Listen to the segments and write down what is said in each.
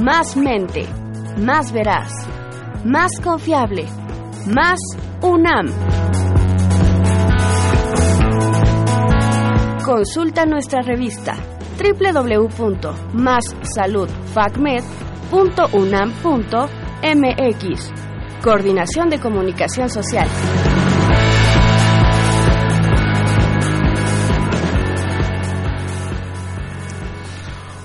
más mente, más veraz, más confiable, más UNAM. Consulta nuestra revista www.massaludfacmed.unam.mx. Coordinación de Comunicación Social.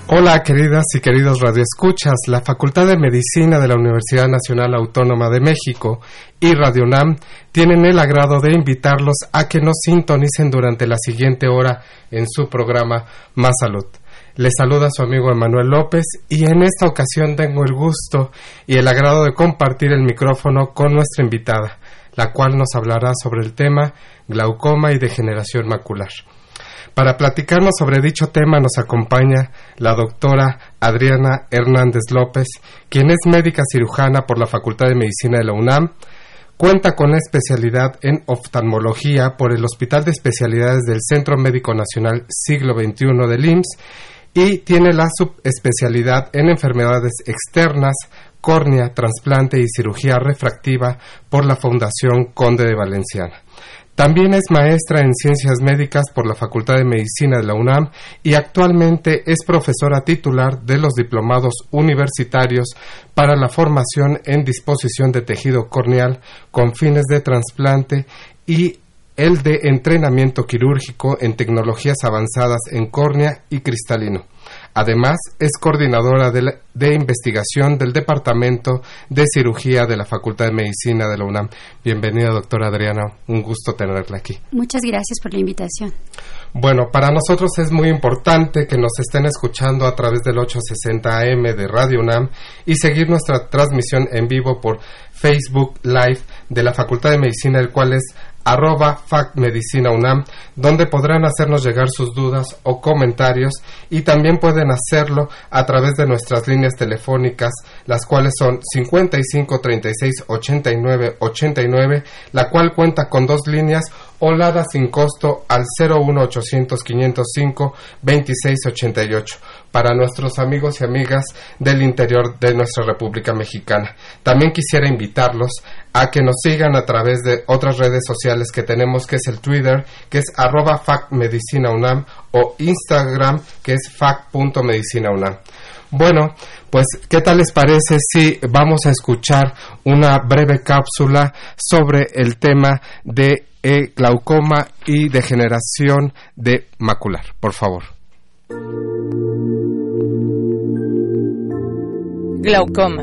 Hola queridas y queridos radioescuchas, la Facultad de Medicina de la Universidad Nacional Autónoma de México y Radio UNAM tienen el agrado de invitarlos a que nos sintonicen durante la siguiente hora en su programa Más Salud. Les saluda su amigo Emanuel López y en esta ocasión tengo el gusto y el agrado de compartir el micrófono con nuestra invitada, la cual nos hablará sobre el tema glaucoma y degeneración macular. Para platicarnos sobre dicho tema nos acompaña la doctora Adriana Hernández López, quien es médica cirujana por la Facultad de Medicina de la UNAM, cuenta con la especialidad en oftalmología por el Hospital de Especialidades del Centro Médico Nacional Siglo XXI del IMSS y tiene la subespecialidad en enfermedades externas, córnea, trasplante y cirugía refractiva por la Fundación Conde de Valenciana. También es maestra en ciencias médicas por la Facultad de Medicina de la UNAM y actualmente es profesora titular de los diplomados universitarios para la formación en disposición de tejido corneal con fines de trasplante y el de entrenamiento quirúrgico en tecnologías avanzadas en córnea y cristalino. Además, es coordinadora de, investigación del Departamento de Cirugía de la Facultad de Medicina de la UNAM. Bienvenida, doctora Adriana. Un gusto tenerla aquí. Muchas gracias por la invitación. Bueno, para nosotros es muy importante que nos estén escuchando a través del 860 AM de Radio UNAM y seguir nuestra transmisión en vivo por Facebook Live de la Facultad de Medicina, el cual es arroba UNAM, donde podrán hacernos llegar sus dudas o comentarios y también pueden hacerlo a través de nuestras líneas telefónicas, las cuales son 55 36 89 89, la cual cuenta con dos líneas Olada sin costo al 01800 505 2688 para nuestros amigos y amigas del interior de nuestra República Mexicana. También quisiera invitarlos a que nos sigan a través de otras redes sociales que tenemos, que es el Twitter, que es arroba facmedicinaunam o Instagram, que es fac.medicinaunam. Bueno, pues, ¿qué tal les parece si vamos a escuchar una breve cápsula sobre el tema de e glaucoma y degeneración de macular. Por favor. Glaucoma.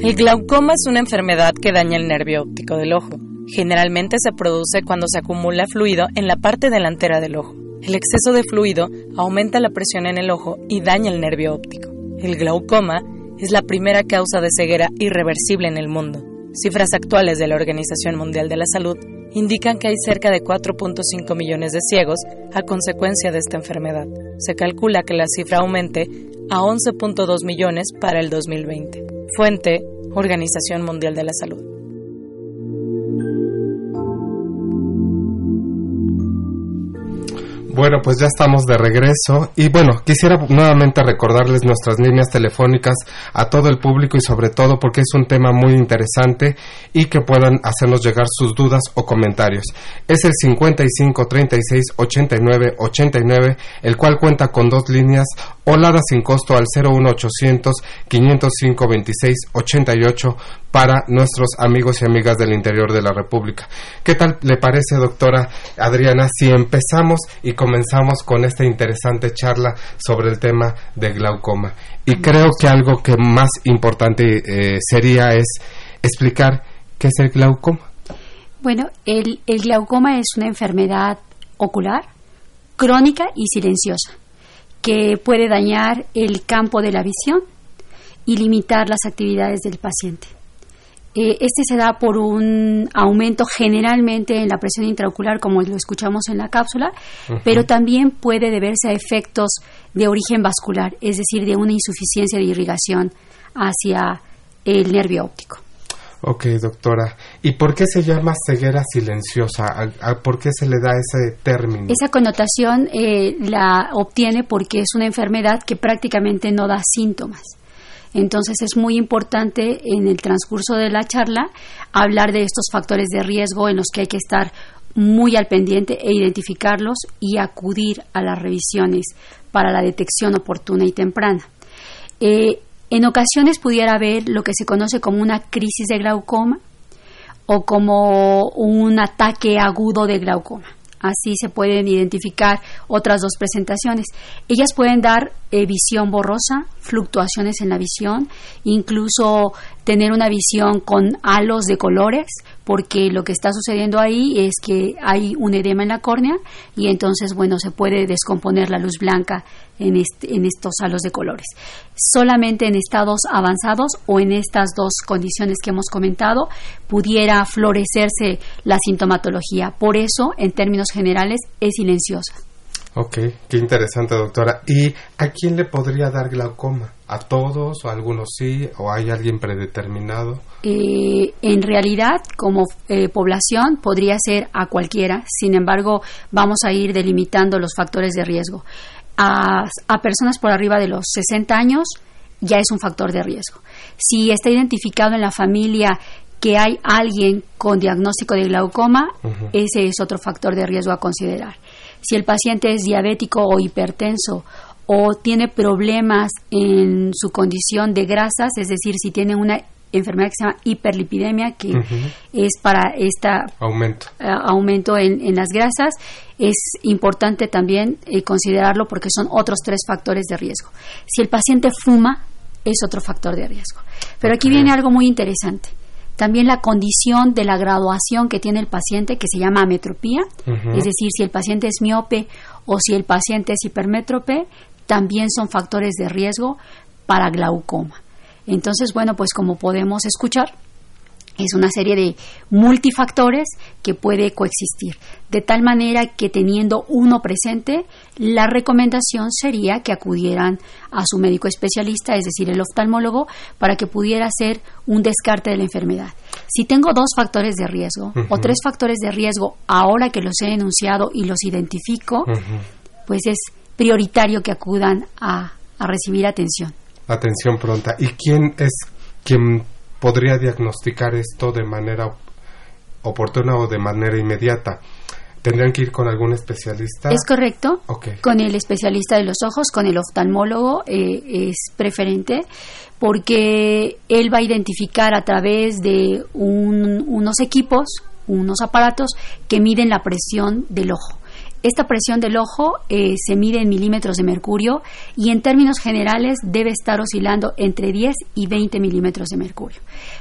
El glaucoma es una enfermedad que daña el nervio óptico del ojo. Generalmente se produce cuando se acumula fluido en la parte delantera del ojo. El exceso de fluido aumenta la presión en el ojo y daña el nervio óptico. El glaucoma es la primera causa de ceguera irreversible en el mundo. Cifras actuales de la Organización Mundial de la Salud indican que hay cerca de 4.5 millones de ciegos a consecuencia de esta enfermedad. Se calcula que la cifra aumente a 11.2 millones para el 2020. Fuente, Organización Mundial de la Salud. Bueno, pues ya estamos de regreso y bueno, quisiera nuevamente recordarles nuestras líneas telefónicas a todo el público y sobre todo porque es un tema muy interesante y que puedan hacernos llegar sus dudas o comentarios. Es el 55 36 89 89, el cual cuenta con dos líneas Olada sin costo al 01800 505 26 88 para nuestros amigos y amigas del interior de la República. ¿Qué tal le parece, doctora Adriana, si empezamos y comenzamos con esta interesante charla sobre el tema de glaucoma? Y creo que algo que más importante eh, sería es explicar qué es el glaucoma. Bueno, el glaucoma es una enfermedad ocular crónica y silenciosa que puede dañar el campo de la visión y limitar las actividades del paciente. Eh, este se da por un aumento generalmente en la presión intraocular, como lo escuchamos en la cápsula, pero también puede deberse a efectos de origen vascular, es decir, de una insuficiencia de irrigación hacia el nervio óptico. Ok, doctora. ¿Y por qué se llama ceguera silenciosa? ¿Por qué se le da ese término? Esa connotación eh, la obtiene porque es una enfermedad que prácticamente no da síntomas. Entonces es muy importante en el transcurso de la charla hablar de estos factores de riesgo en los que hay que estar muy al pendiente e identificarlos y acudir a las revisiones para la detección oportuna y temprana. Eh, en ocasiones pudiera haber lo que se conoce como una crisis de glaucoma o como un ataque agudo de glaucoma. Así se pueden identificar otras dos presentaciones. Ellas pueden dar eh, visión borrosa, fluctuaciones en la visión, incluso tener una visión con halos de colores, porque lo que está sucediendo ahí es que hay un edema en la córnea y entonces, bueno, se puede descomponer la luz blanca en, en estos halos de colores. Solamente en estados avanzados o en estas dos condiciones que hemos comentado pudiera florecerse la sintomatología. Por eso, en términos generales, es silenciosa. Ok, qué interesante, doctora. ¿Y a quién le podría dar glaucoma? ¿A todos o a algunos sí? ¿O hay alguien predeterminado? Eh, en realidad, como eh, población, podría ser a cualquiera. Sin embargo, vamos a ir delimitando los factores de riesgo. A, a personas por arriba de los 60 años ya es un factor de riesgo. Si está identificado en la familia que hay alguien con diagnóstico de glaucoma, ese es otro factor de riesgo a considerar. Si el paciente es diabético o hipertenso o tiene problemas en su condición de grasas, es decir, si tiene una enfermedad que se llama hiperlipidemia, que es para este aumento, eh, aumento en, las grasas, es importante también eh, considerarlo porque son otros tres factores de riesgo. Si el paciente fuma, es otro factor de riesgo. Pero aquí viene algo muy interesante. También la condición de la graduación que tiene el paciente, que se llama ametropía, es decir, si el paciente es miope o si el paciente es hipermétrope, también son factores de riesgo para glaucoma. Entonces, bueno, pues como podemos escuchar, es una serie de multifactores que puede coexistir. De tal manera que teniendo uno presente, la recomendación sería que acudieran a su médico especialista, es decir, el oftalmólogo, para que pudiera hacer un descarte de la enfermedad. Si tengo dos factores de riesgo o tres factores de riesgo ahora que los he enunciado y los identifico, pues es prioritario que acudan a, a recibir atención. Atención pronta. ¿Y quién es quien podría diagnosticar esto de manera oportuna o de manera inmediata. ¿Tendrían que ir con algún especialista? Es correcto. Con el especialista de los ojos, con el oftalmólogo, eh, es preferente porque él va a identificar a través de unos equipos, unos aparatos que miden la presión del ojo. Esta presión del ojo eh, se mide en milímetros de mercurio y en términos generales debe estar oscilando entre 10 y 20 milímetros de mercurio.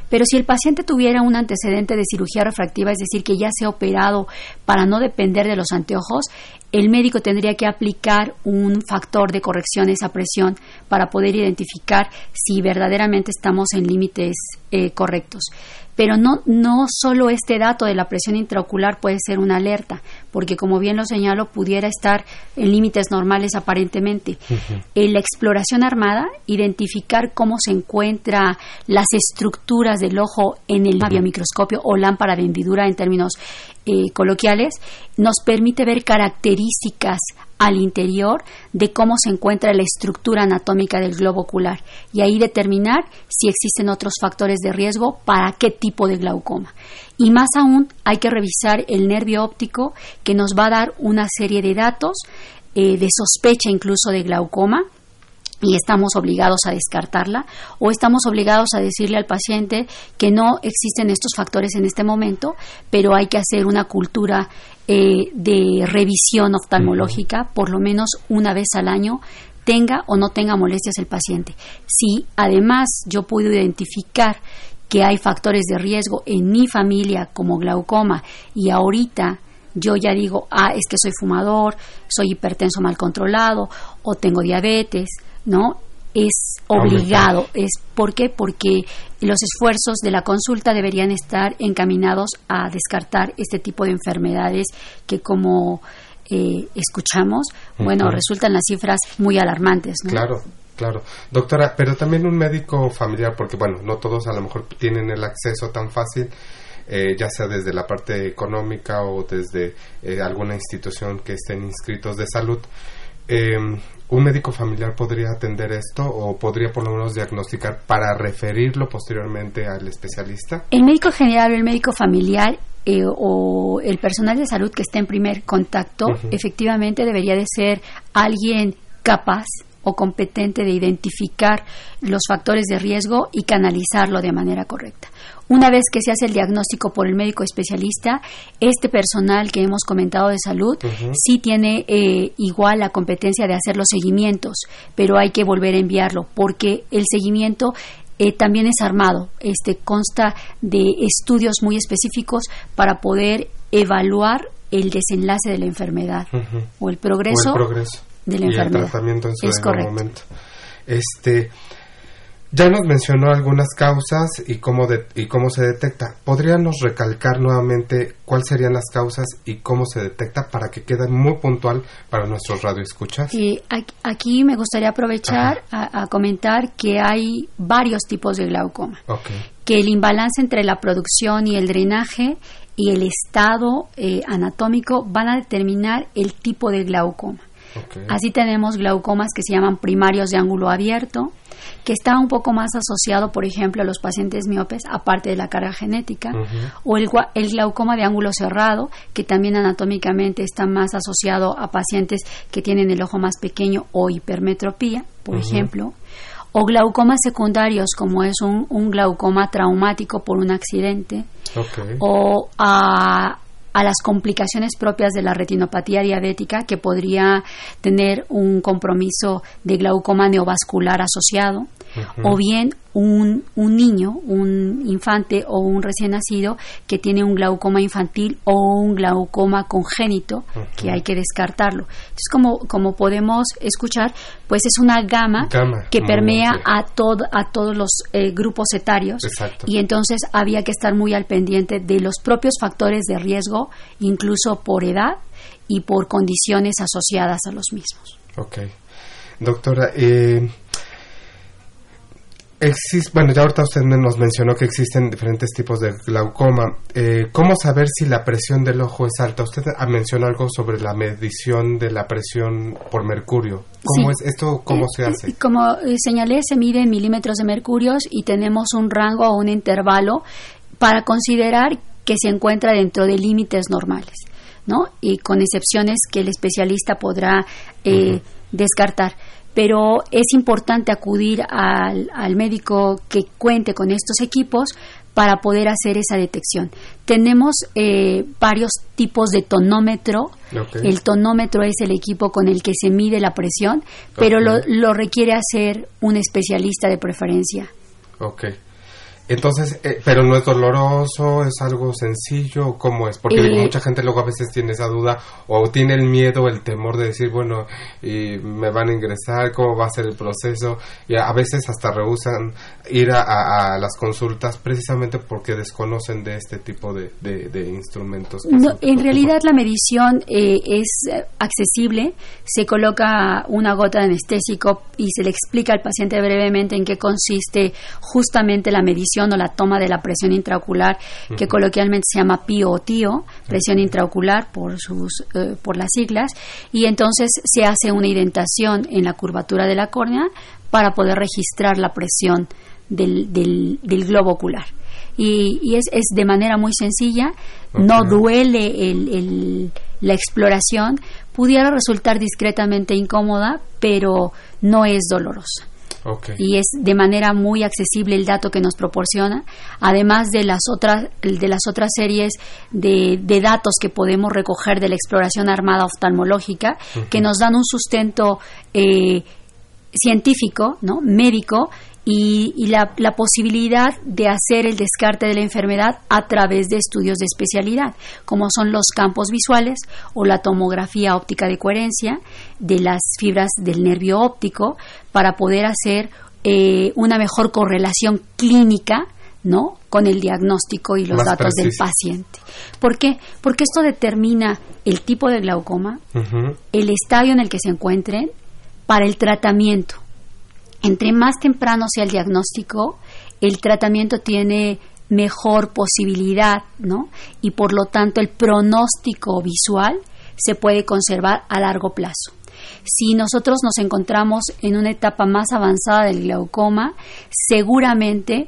Pero si el paciente tuviera un antecedente de cirugía refractiva, es decir, que ya se ha operado para no depender de los anteojos, el médico tendría que aplicar un factor de corrección a esa presión para poder identificar si verdaderamente estamos en límites eh, correctos. Pero no, no solo este dato de la presión intraocular puede ser una alerta, porque como bien lo señalo, pudiera estar en límites normales aparentemente. En la exploración armada, identificar cómo se encuentran las estructuras del ojo en el microscopio o lámpara de hendidura en términos eh, coloquiales, nos permite ver características al interior de cómo se encuentra la estructura anatómica del globo ocular y ahí determinar si existen otros factores de riesgo para qué tipo de glaucoma. Y más aún, hay que revisar el nervio óptico que nos va a dar una serie de datos eh, de sospecha incluso de glaucoma y estamos obligados a descartarla o estamos obligados a decirle al paciente que no existen estos factores en este momento, pero hay que hacer una cultura eh, de revisión oftalmológica por lo menos una vez al año tenga o no tenga molestias el paciente. Si además yo puedo identificar que hay factores de riesgo en mi familia como glaucoma y ahorita yo ya digo, ah, es que soy fumador, soy hipertenso mal controlado o tengo diabetes, ¿no? es obligado. Es, ¿Por qué? Porque los esfuerzos de la consulta deberían estar encaminados a descartar este tipo de enfermedades que como eh, escuchamos, bueno, resultan las cifras muy alarmantes. Claro. Claro, doctora, pero también un médico familiar, porque bueno, no todos a lo mejor tienen el acceso tan fácil, eh, ya sea desde la parte económica o desde eh, alguna institución que estén inscritos de salud. Em, ¿Un médico familiar podría atender esto o podría por lo menos diagnosticar para referirlo posteriormente al especialista? El médico general o el médico familiar eh, o el personal de salud que esté en primer contacto efectivamente debería de ser alguien capaz o competente de identificar los factores de riesgo y canalizarlo de manera correcta. Una vez que se hace el diagnóstico por el médico especialista, este personal que hemos comentado de salud sí tiene eh, igual la competencia de hacer los seguimientos, pero hay que volver a enviarlo porque el seguimiento eh, también es armado, este consta de estudios muy específicos para poder evaluar el desenlace de la enfermedad o, el progreso de la enfermedad. El tratamiento en su es correcto. momento. Este, ya nos mencionó algunas causas y cómo, y cómo se detecta. ¿Podríamos recalcar nuevamente cuáles serían las causas y cómo se detecta para que quede muy puntual para nuestros radioescuchas? Y aquí me gustaría aprovechar a, comentar que hay varios tipos de glaucoma. Que el imbalance entre la producción y el drenaje y el estado eh, anatómico van a determinar el tipo de glaucoma. Así tenemos glaucomas que se llaman primarios de ángulo abierto, que está un poco más asociado, por ejemplo, a los pacientes miopes, aparte de la carga genética, o el, el, glaucoma de ángulo cerrado, que también anatómicamente está más asociado a pacientes que tienen el ojo más pequeño o hipermetropía, por ejemplo, o glaucomas secundarios, como es un, glaucoma traumático por un accidente, o a a las complicaciones propias de la retinopatía diabética, que podría tener un compromiso de glaucoma neovascular asociado, o bien un, un, niño, un infante o un recién nacido que tiene un glaucoma infantil o un glaucoma congénito, que hay que descartarlo. Entonces, como, como podemos escuchar, pues es una gama, que permea a, todo, a todos los eh, grupos etarios y entonces había que estar muy al pendiente de los propios factores de riesgo, incluso por edad y por condiciones asociadas a los mismos. Ok. Doctora, eh, Existe, bueno, ya ahorita usted nos mencionó que existen diferentes tipos de glaucoma. Eh, ¿Cómo saber si la presión del ojo es alta? Usted mencionó algo sobre la medición de la presión por mercurio. ¿Cómo es esto? ¿Cómo se hace? Como eh, señalé, se mide en milímetros de mercurio y tenemos un rango o un intervalo para considerar que se encuentra dentro de límites normales, ¿no? Y con excepciones que el especialista podrá eh, descartar pero es importante acudir al, médico que cuente con estos equipos para poder hacer esa detección. Tenemos eh, varios tipos de tonómetro. El tonómetro es el equipo con el que se mide la presión, pero lo, lo, requiere hacer un especialista de preferencia. Okay. Entonces, eh, pero no es doloroso, es algo sencillo, ¿cómo es? Porque eh, mucha gente luego a veces tiene esa duda o tiene el miedo, el temor de decir, bueno, y me van a ingresar, ¿cómo va a ser el proceso? Y a veces hasta rehusan ir a, las consultas precisamente porque desconocen de este tipo de, instrumentos. en realidad la medición eh, es accesible, se coloca una gota de anestésico y se le explica al paciente brevemente en qué consiste justamente la medición o la toma de la presión intraocular, que coloquialmente se llama PIO o TIO, presión intraocular por, sus, eh, por las siglas, y entonces se hace una indentación en la curvatura de la córnea para poder registrar la presión del, del, globo ocular. Y, es, es, de manera muy sencilla, no duele el, la exploración, pudiera resultar discretamente incómoda, pero no es dolorosa. Y es de manera muy accesible el dato que nos proporciona, además de las otras, de las otras series de, datos que podemos recoger de la exploración armada oftalmológica, que nos dan un sustento eh, científico, ¿no? médico, y, la, posibilidad de hacer el descarte de la enfermedad a través de estudios de especialidad, como son los campos visuales o la tomografía óptica de coherencia de las fibras del nervio óptico para poder hacer eh, una mejor correlación clínica ¿no? con el diagnóstico y los datos del paciente. ¿Por qué? Porque esto determina el tipo de glaucoma, el estadio en el que se encuentren, para el tratamiento. Entre más temprano sea el diagnóstico, el tratamiento tiene mejor posibilidad, ¿no? Y por lo tanto el pronóstico visual se puede conservar a largo plazo. Si nosotros nos encontramos en una etapa más avanzada del glaucoma, seguramente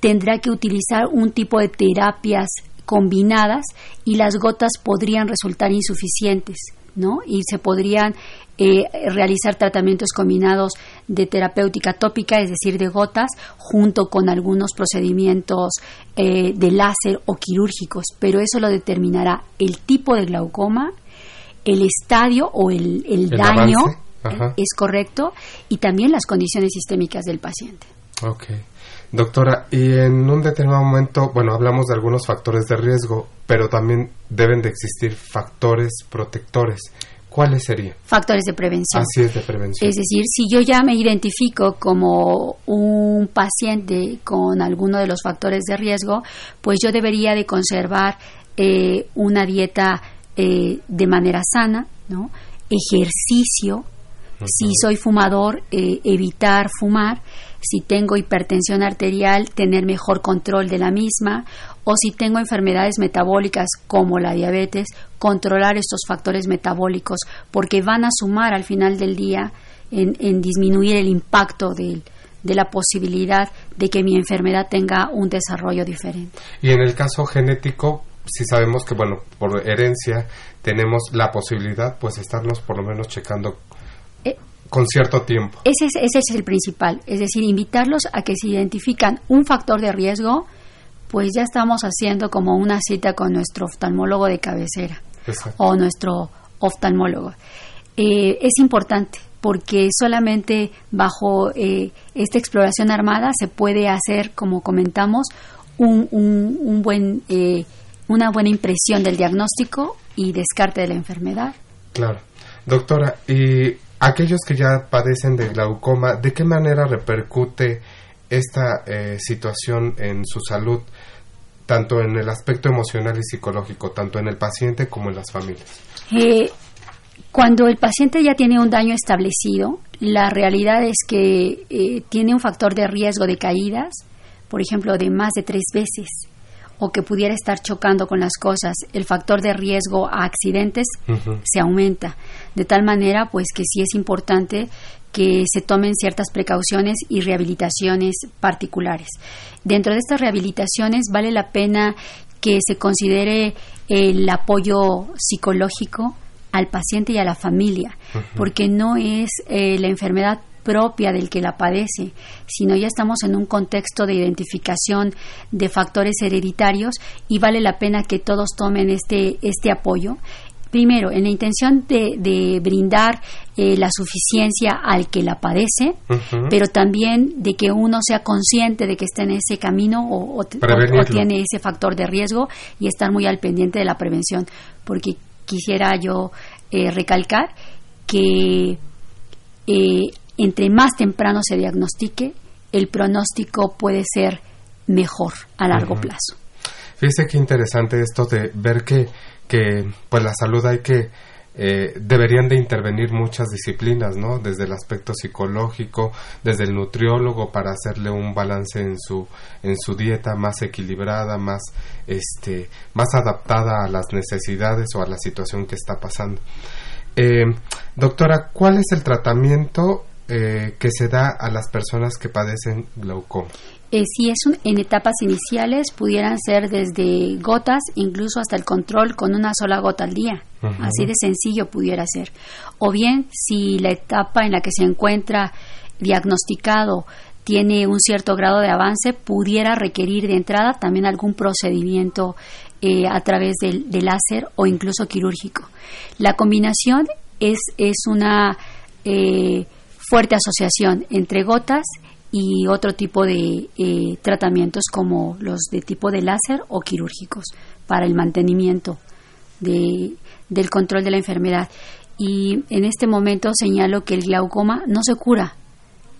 tendrá que utilizar un tipo de terapias combinadas y las gotas podrían resultar insuficientes, ¿no? Y se podrían eh, realizar tratamientos combinados de terapéutica tópica, es decir, de gotas, junto con algunos procedimientos eh, de láser o quirúrgicos, pero eso lo determinará el tipo de glaucoma, el estadio o el, daño, es correcto, y también las condiciones sistémicas del paciente. Okay. Doctora, y en un determinado momento, bueno, hablamos de algunos factores de riesgo, pero también deben de existir factores protectores. ¿Cuáles serían? Factores de prevención. Así es, de prevención. Es decir, si yo ya me identifico como un paciente con alguno de los factores de riesgo, pues yo debería de conservar eh, una dieta eh, de manera sana, ¿no? Ejercicio. Si soy fumador, eh, evitar fumar si tengo hipertensión arterial, tener mejor control de la misma, o si tengo enfermedades metabólicas como la diabetes, controlar estos factores metabólicos, porque van a sumar al final del día en, disminuir el impacto de, de la posibilidad de que mi enfermedad tenga un desarrollo diferente. Y en el caso genético, si sabemos que, bueno, por herencia tenemos la posibilidad, pues estarnos por lo menos checando con cierto tiempo. Ese es, ese es el principal, es decir, invitarlos a que si identifican un factor de riesgo, pues ya estamos haciendo como una cita con nuestro oftalmólogo de cabecera o nuestro oftalmólogo. Eh, es importante porque solamente bajo eh, esta exploración armada se puede hacer, como comentamos, un, un, buen, eh, una buena impresión del diagnóstico y descarte de la enfermedad. Claro. Doctora, y aquellos que ya padecen de glaucoma, ¿de qué manera repercute esta eh, situación en su salud, tanto en el aspecto emocional y psicológico, tanto en el paciente como en las familias? Eh, cuando el paciente ya tiene un daño establecido, la realidad es que eh, tiene un factor de riesgo de caídas, por ejemplo, de más de tres veces o que pudiera estar chocando con las cosas, el factor de riesgo a accidentes se aumenta. De tal manera, pues que sí es importante que se tomen ciertas precauciones y rehabilitaciones particulares. Dentro de estas rehabilitaciones vale la pena que se considere el apoyo psicológico al paciente y a la familia, porque no es eh, la enfermedad propia del que la padece, sino ya estamos en un contexto de identificación de factores hereditarios y vale la pena que todos tomen este, este apoyo. Primero, en la intención de, brindar eh, la suficiencia al que la padece, pero también de que uno sea consciente de que está en ese camino o, tiene ese factor de riesgo y estar muy al pendiente de la prevención. Porque quisiera yo eh, recalcar que eh, entre más temprano se diagnostique, el pronóstico puede ser mejor a largo plazo. Fíjese qué interesante esto de ver que, que pues la salud hay que eh, deberían de intervenir muchas disciplinas, ¿no? Desde el aspecto psicológico, desde el nutriólogo para hacerle un balance en su en su dieta más equilibrada, más este más adaptada a las necesidades o a la situación que está pasando. Eh, doctora, ¿cuál es el tratamiento eh, que se da a las personas que padecen glaucoma? Eh, si es en etapas iniciales, pudieran ser desde gotas, incluso hasta el control con una sola gota al día. Así de sencillo pudiera ser. O bien, si la etapa en la que se encuentra diagnosticado tiene un cierto grado de avance, pudiera requerir de entrada también algún procedimiento eh, a través del, láser o incluso quirúrgico. La combinación es, es una eh, fuerte asociación entre gotas y otro tipo de eh, tratamientos como los de tipo de láser o quirúrgicos para el mantenimiento de, del control de la enfermedad. Y en este momento señalo que el glaucoma no se cura,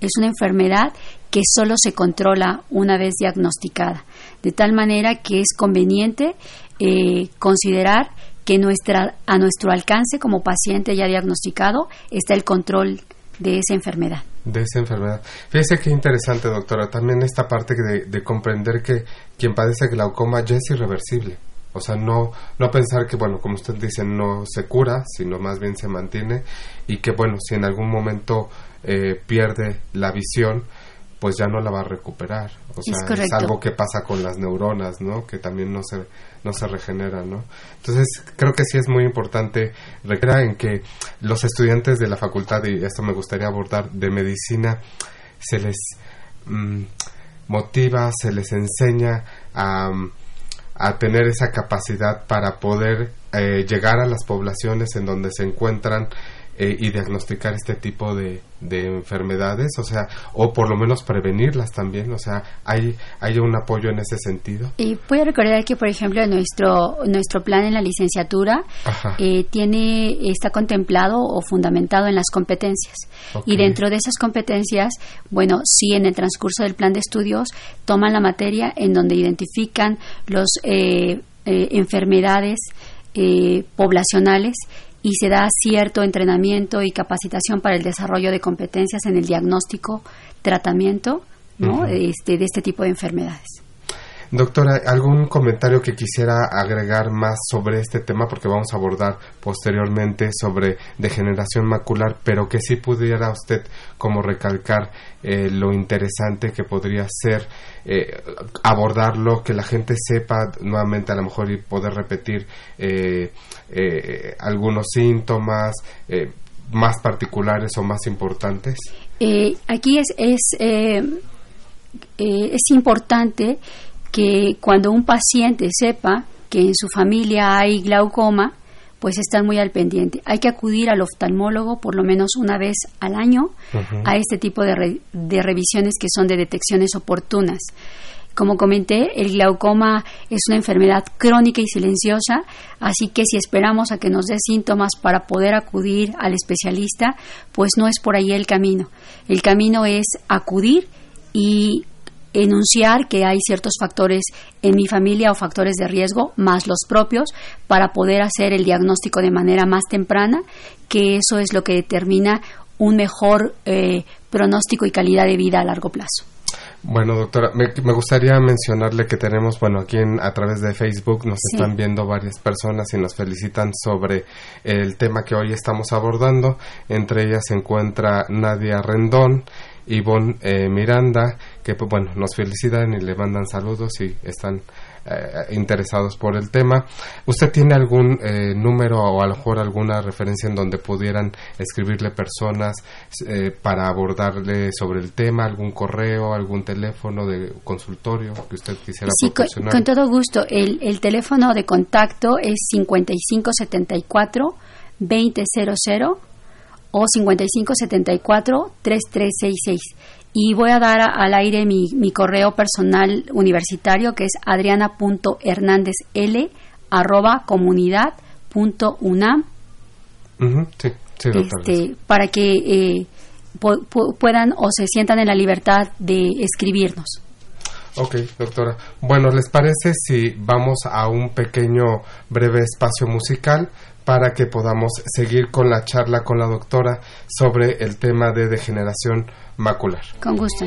es una enfermedad que solo se controla una vez diagnosticada, de tal manera que es conveniente eh, considerar que nuestra, a nuestro alcance como paciente ya diagnosticado está el control de esa enfermedad. De esa enfermedad. Fíjese qué interesante, doctora, también esta parte de, de comprender que quien padece glaucoma ya es irreversible. O sea, no, no pensar que, bueno, como usted dice, no se cura, sino más bien se mantiene y que, bueno, si en algún momento eh, pierde la visión, pues ya no la va a recuperar. O sea, es, algo que pasa con las neuronas, ¿no? Que también no se, no se regeneran, ¿no? Entonces, creo que sí es muy importante en que los estudiantes de la facultad, y esto me gustaría abordar, de medicina, se les mm, motiva, se les enseña a a tener esa capacidad para poder eh, llegar a las poblaciones en donde se encuentran eh, y diagnosticar este tipo de, de, enfermedades, o sea, o por lo menos prevenirlas también, o sea, hay, hay un apoyo en ese sentido. Y voy a recordar que, por ejemplo, nuestro, nuestro plan en la licenciatura eh, tiene, está contemplado o fundamentado en las competencias. Y dentro de esas competencias, bueno, sí en el transcurso del plan de estudios toman la materia en donde identifican los eh, enfermedades poblacionales y se da cierto entrenamiento y capacitación para el desarrollo de competencias en el diagnóstico, tratamiento este, de este tipo de enfermedades. Doctora, ¿algún comentario que quisiera agregar más sobre este tema? Porque vamos a abordar posteriormente sobre degeneración macular, pero que sí pudiera usted como recalcar eh, lo interesante que podría ser eh, abordarlo, que la gente sepa nuevamente a lo mejor y poder repetir eh, algunos síntomas más particulares o más importantes. aquí es, es, es importante que cuando un paciente sepa que en su familia hay glaucoma, pues están muy al pendiente. Hay que acudir al oftalmólogo por lo menos una vez al año a este tipo de, de revisiones que son de detecciones oportunas. Como comenté, el glaucoma es una enfermedad crónica y silenciosa, así que si esperamos a que nos dé síntomas para poder acudir al especialista, pues no es por ahí el camino. El camino es acudir y enunciar que hay ciertos factores en mi familia o factores de riesgo, más los propios, para poder hacer el diagnóstico de manera más temprana, que eso es lo que determina un mejor eh, pronóstico y calidad de vida a largo plazo. Bueno, doctora, me, gustaría mencionarle que tenemos, bueno, aquí a través de Facebook nos están viendo varias personas y nos felicitan sobre el tema que hoy estamos abordando. Entre ellas se encuentra Nadia Rendón, Ivonne eh, Miranda, que pues, bueno, nos felicitan y le mandan saludos y están eh, interesados por el tema. ¿Usted tiene algún eh, número o a lo mejor alguna referencia en donde pudieran escribirle personas para abordarle sobre el tema, algún correo, algún teléfono de consultorio que usted quisiera sí, proporcionar? Con, con, todo gusto. El, el teléfono de contacto es 5574 2000 o 5574-3366. Y voy a dar al aire mi, mi, correo personal universitario que es adriana.hernandezl arroba comunidad.unam sí, sí, este, para que eh, puedan o se sientan en la libertad de escribirnos. Ok, doctora. Bueno, ¿les parece si vamos a un pequeño breve espacio musical para que podamos seguir con la charla con la doctora sobre el tema de degeneración macular. Con gusto.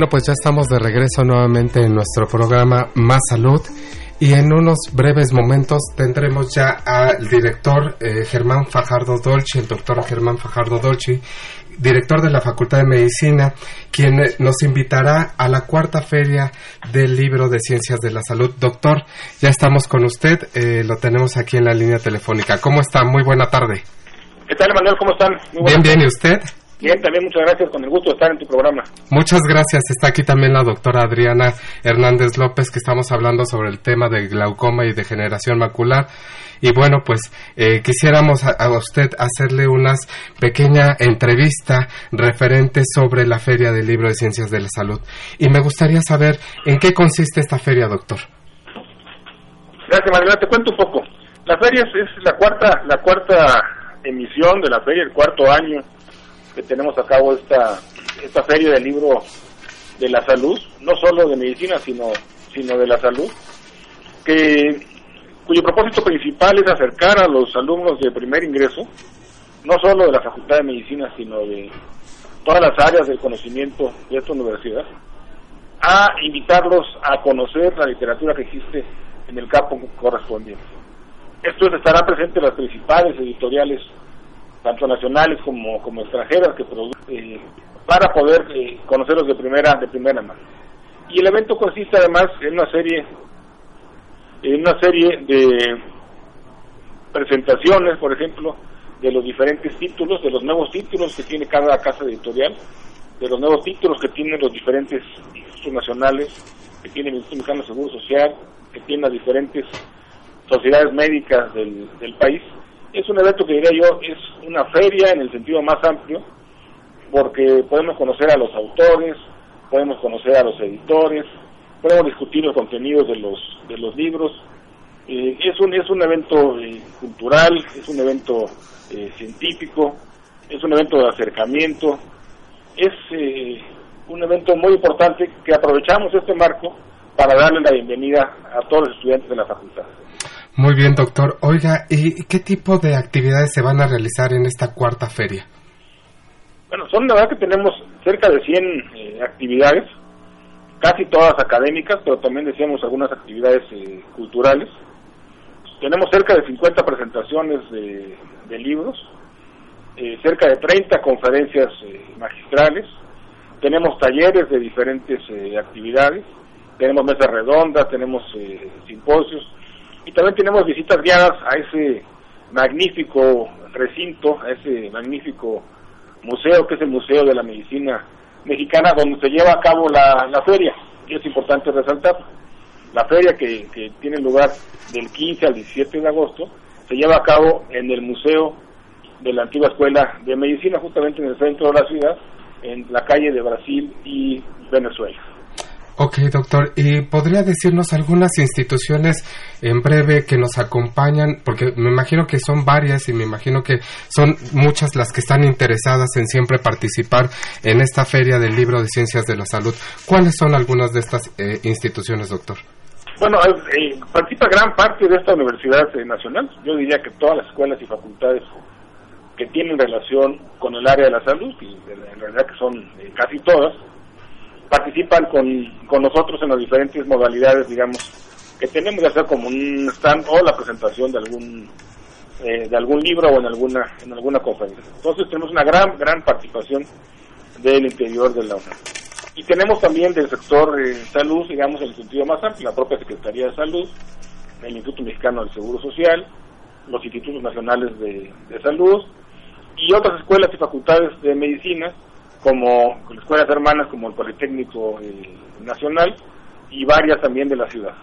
Bueno, pues ya estamos de regreso nuevamente en nuestro programa Más Salud y en unos breves momentos tendremos ya al director eh, Germán Fajardo Dolci, el doctor Germán Fajardo Dolci, director de la Facultad de Medicina, quien eh, nos invitará a la cuarta feria del libro de Ciencias de la Salud. Doctor, ya estamos con usted, eh, lo tenemos aquí en la línea telefónica. ¿Cómo está? Muy buena tarde. ¿Qué tal, Manuel? ¿Cómo están? bien, bien, ¿y usted? Bien, también muchas gracias, con el gusto de estar en tu programa. Muchas gracias. Está aquí también la doctora Adriana Hernández López, que estamos hablando sobre el tema de glaucoma y degeneración macular. Y bueno, pues eh, quisiéramos a, usted hacerle una pequeña entrevista referente sobre la Feria del Libro de Ciencias de la Salud. Y me gustaría saber en qué consiste esta feria, doctor. Gracias, Manuel. Te cuento un poco. La feria es, es la cuarta, la cuarta emisión de la feria, el cuarto año tenemos a cabo esta, esta feria del libro de la salud, no solo de medicina, sino, sino de la salud, que, cuyo propósito principal es acercar a los alumnos de primer ingreso, no solo de la Facultad de Medicina, sino de todas las áreas del conocimiento de esta universidad, a invitarlos a conocer la literatura que existe en el campo correspondiente. Esto estará presente en las principales editoriales tanto nacionales como, como extranjeras que eh, para poder eh, conocerlos de primera de primera mano. Y el evento consiste además en una serie en una serie de presentaciones, por ejemplo, de los diferentes títulos, de los nuevos títulos que tiene cada casa editorial, de los nuevos títulos que tienen los diferentes institutos nacionales, que tiene el Instituto Mexicano de Seguro Social, que tienen las diferentes sociedades médicas del, del país es un evento que diría yo es una feria en el sentido más amplio, porque podemos conocer a los autores, podemos conocer a los editores, podemos discutir los contenidos de los de los libros. Eh, es un es un evento eh, cultural, es un evento eh, científico, es un evento de acercamiento, es un evento muy importante que aprovechamos este marco para darle la bienvenida a todos los estudiantes de la facultad. Muy bien, doctor. Oiga, ¿y qué tipo de actividades se van a realizar en esta cuarta feria? Bueno, son la verdad que tenemos cerca de 100 eh, actividades, casi todas académicas, pero también decíamos algunas actividades eh, culturales. Tenemos cerca de 50 presentaciones de, libros, eh, cerca de 30 conferencias magistrales, tenemos talleres de diferentes actividades, tenemos mesas redondas, tenemos simposios, y también tenemos visitas guiadas a ese magnífico recinto, a ese magnífico museo que es el Museo de la Medicina Mexicana, donde se lleva a cabo la, feria. Y es importante resaltar, la feria que tiene lugar del 15 al 17 de agosto, se lleva a cabo en el Museo de la antigua Escuela de Medicina, justamente en el centro de la ciudad, en la calle de Brasil y Venezuela. Ok, doctor. ¿Y podría decirnos algunas instituciones en breve que nos acompañan? Porque me imagino que son varias y me imagino que son muchas las que están interesadas en siempre participar en esta feria del libro de ciencias de la salud. ¿Cuáles son algunas de estas eh, instituciones, doctor? Bueno, eh, participa gran parte de esta universidad eh, nacional. Yo diría que todas las escuelas y facultades que tienen relación con el área de la salud, y en realidad que son casi todas, participan con, con nosotros en las diferentes modalidades, digamos, que tenemos, de hacer como un stand o la presentación de algún eh, de algún libro o en alguna en alguna conferencia. Entonces tenemos una gran gran participación del interior de la UNAM. Y tenemos también del sector eh, salud, digamos, en el sentido más amplio, la propia Secretaría de Salud, el Instituto Mexicano del Seguro Social, los institutos nacionales de, de salud y otras escuelas y facultades de medicina como escuelas hermanas como el Politécnico eh, Nacional y varias también de la ciudad.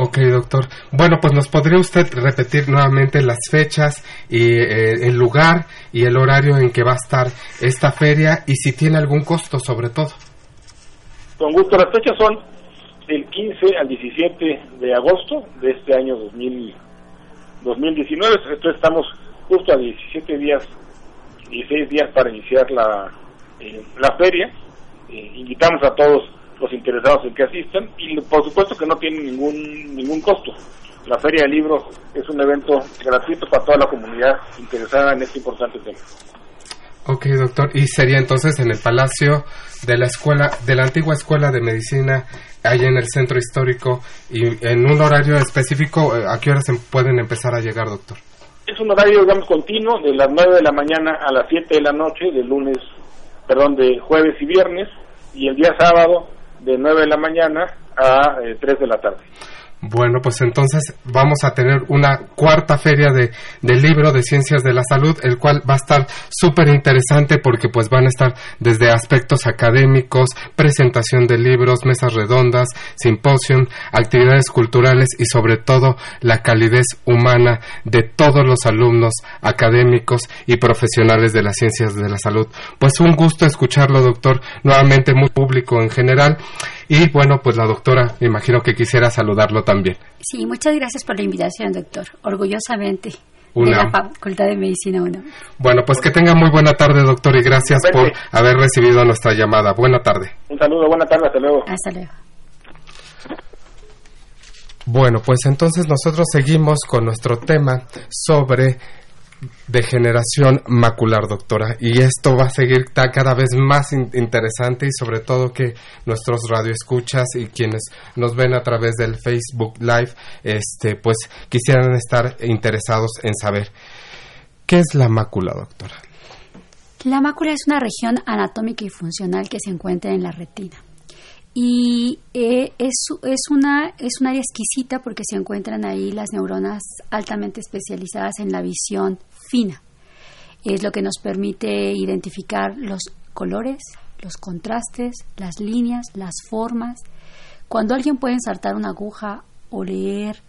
Ok, doctor. Bueno, pues nos podría usted repetir nuevamente las fechas y eh, el lugar y el horario en que va a estar esta feria y si tiene algún costo sobre todo. Con gusto, las fechas son del 15 al 17 de agosto de este año 2000, 2019. Entonces estamos justo a 17 días 16 días para iniciar la, eh, la feria. Eh, invitamos a todos los interesados en que asistan y por supuesto que no tiene ningún ningún costo. La Feria del Libro es un evento gratuito para toda la comunidad interesada en este importante tema. Ok, doctor. Y sería entonces en el Palacio de la Escuela, de la antigua Escuela de Medicina, ahí en el centro histórico, y en un horario específico, eh, ¿a qué horas se pueden empezar a llegar, doctor? Es un horario, digamos, continuo, de las 9 de la mañana a las 7 de la noche, de lunes, perdón, de jueves y viernes, y el día sábado de 9 de la mañana a 3 de la tarde. Bueno, pues entonces vamos a tener una cuarta feria de, del libro de ciencias de la salud, el cual va a estar súper interesante porque pues van a estar desde aspectos académicos, presentación de libros, mesas redondas, simposium, actividades culturales y sobre todo la calidez humana de todos los alumnos académicos y profesionales de las ciencias de la salud. Pues un gusto escucharlo, doctor, nuevamente muy público en general. Y bueno, pues la doctora, me imagino que quisiera saludarlo también. Sí, muchas gracias por la invitación, doctor. Orgullosamente. De la Facultad de Medicina 1. Bueno, pues que tenga muy buena tarde, doctor, y gracias por haber recibido nuestra llamada. Buena tarde. Un saludo, buena tarde, hasta luego. Hasta luego. Bueno, pues entonces nosotros seguimos con nuestro tema sobre degeneración macular, doctora. Y esto va a seguir cada vez más interesante y sobre todo que nuestros radioescuchas y quienes nos ven a través del Facebook Live, este, pues quisieran estar interesados en saber qué es la mácula, doctora. La mácula es una región anatómica y funcional que se encuentra en la retina. Y eh, es, es, una, es un área exquisita porque se encuentran ahí las neuronas altamente especializadas en la visión fina. Es lo que nos permite identificar los colores, los contrastes, las líneas, las formas. Cuando alguien puede ensartar una aguja o leer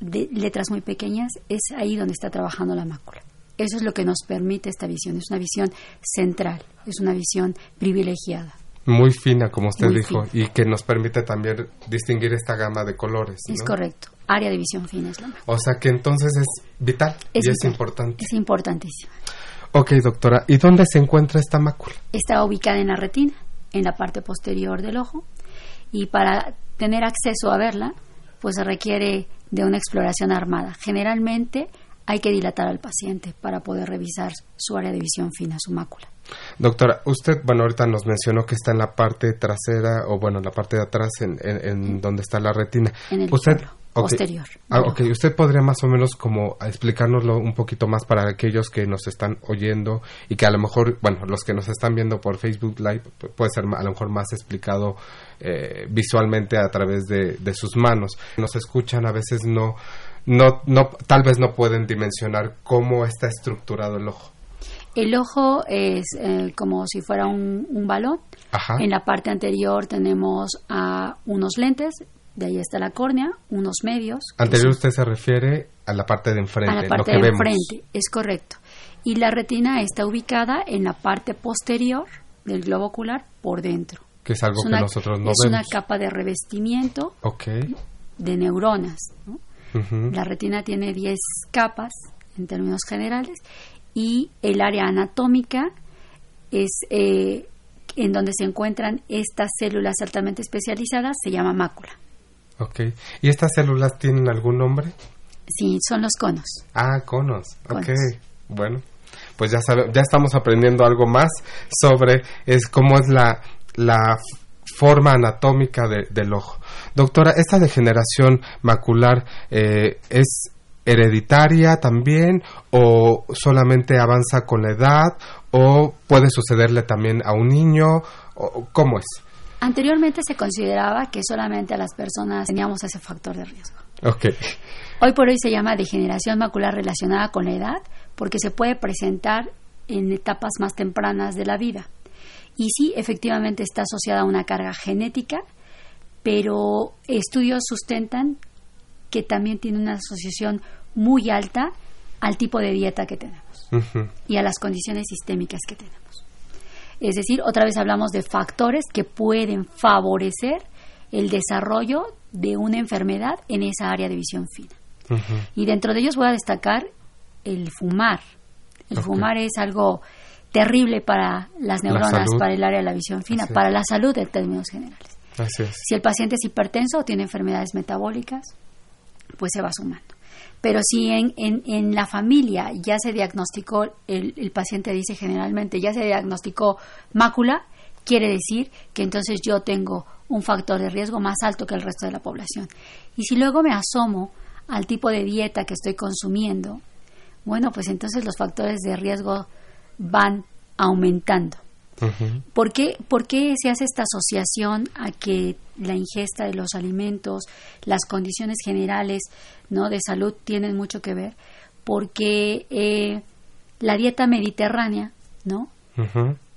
de letras muy pequeñas, es ahí donde está trabajando la mácula. Eso es lo que nos permite esta visión. Es una visión central, es una visión privilegiada. Muy fina, como usted dijo, y que nos permite también distinguir esta gama de colores. Es correcto. Área de visión fina es la. O sea que entonces es vital y es importante. Es importantísima. Ok, doctora. ¿Y dónde se encuentra esta mácula? Está ubicada en la retina, en la parte posterior del ojo. Y para tener acceso a verla, pues se requiere de una exploración armada. Generalmente hay que dilatar al paciente para poder revisar su área de visión fina, su mácula. Doctora, usted, bueno, ahorita nos mencionó que está en la parte trasera o, bueno, en la parte de atrás, en, en, donde está la retina. En el usted, posterior. Ah, ok, usted podría más o menos como explicárnoslo un poquito más para aquellos que nos están oyendo y que a lo mejor, bueno, los que nos están viendo por Facebook Live puede ser a lo mejor más explicado eh, visualmente a través de, de sus manos. Nos escuchan, a veces no, no, no, tal vez no pueden dimensionar cómo está estructurado el ojo. El ojo es eh, como si fuera un, balón. En la parte anterior tenemos a unos lentes, de ahí está la córnea, unos medios. Anterior usted se refiere a la parte de enfrente, a la parte de enfrente, es correcto. Y la retina está ubicada en la parte posterior del globo ocular por dentro. Que es algo que nosotros no es una capa de revestimiento de neuronas. La retina tiene 10 capas en términos generales y el área anatómica es eh, en donde se encuentran estas células altamente especializadas, se llama mácula. Ok. ¿Y estas células tienen algún nombre? Sí, son los conos. Ah, conos. Ok. Bueno, pues ya sabe, ya estamos aprendiendo algo más sobre es cómo es la, la forma anatómica del ojo. Doctora, esta degeneración macular eh, es hereditaria también o solamente avanza con la edad o puede sucederle también a un niño o cómo es? Anteriormente se consideraba que solamente a las personas teníamos ese factor de riesgo. Okay. Hoy por hoy se llama degeneración macular relacionada con la edad porque se puede presentar en etapas más tempranas de la vida. Y sí, efectivamente está asociada a una carga genética, pero estudios sustentan que también tiene una asociación muy alta al tipo de dieta que tenemos y a las condiciones sistémicas que tenemos. Es decir, otra vez hablamos de factores que pueden favorecer el desarrollo de una enfermedad en esa área de visión fina. Y dentro de ellos voy a destacar el fumar. El fumar es algo terrible para las neuronas, para el área de la visión fina, para la salud en términos generales. Si el paciente es hipertenso o tiene enfermedades metabólicas, pues se va sumando. Pero si en, en, en la familia ya se diagnosticó, el, el paciente dice generalmente, ya se diagnosticó mácula, quiere decir que entonces yo tengo un factor de riesgo más alto que el resto de la población. Y si luego me asomo al tipo de dieta que estoy consumiendo, bueno, pues entonces los factores de riesgo van aumentando. ¿Por, qué, ¿Por qué se hace esta asociación a que la ingesta de los alimentos, las condiciones generales ¿no? de salud tienen mucho que ver? Porque eh, la dieta mediterránea ¿no?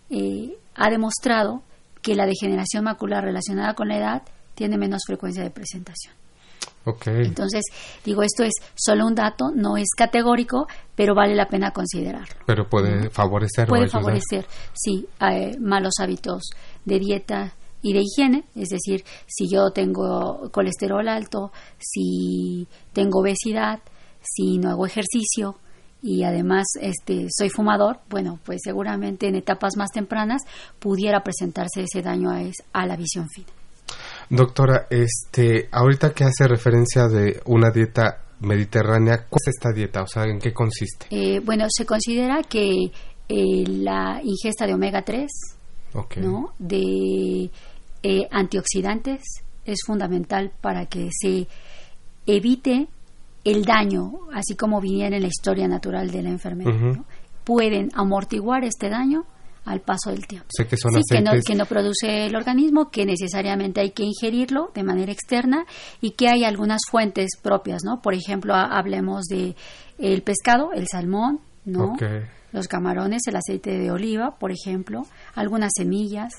Eh, ha demostrado que la degeneración macular relacionada con la edad tiene menos frecuencia de presentación. Entonces, digo, esto es solo un dato, no es categórico, pero vale la pena considerarlo. Pero puede favorecer. Puede favorecer, sí, eh, malos hábitos de dieta y de higiene, es decir, si yo tengo colesterol alto, si tengo obesidad, si no hago ejercicio y además este soy fumador, bueno, pues seguramente en etapas más tempranas pudiera presentarse ese daño a, a la visión fina. Doctora, este, ahorita que hace referencia de una dieta mediterránea, ¿cuál es esta dieta? O sea, ¿en qué consiste? Eh, bueno, se considera que eh, la ingesta de omega 3, ¿no? De eh, antioxidantes es fundamental para que se evite el daño, así como viniera en la historia natural de la enfermedad. Pueden amortiguar este daño al paso del tiempo. que son sí, que no, que no produce el organismo, que necesariamente hay que ingerirlo de manera externa y que hay algunas fuentes propias, ¿no? Por ejemplo, hablemos de el pescado, el salmón, ¿no? Los camarones, el aceite de oliva, por ejemplo, algunas semillas.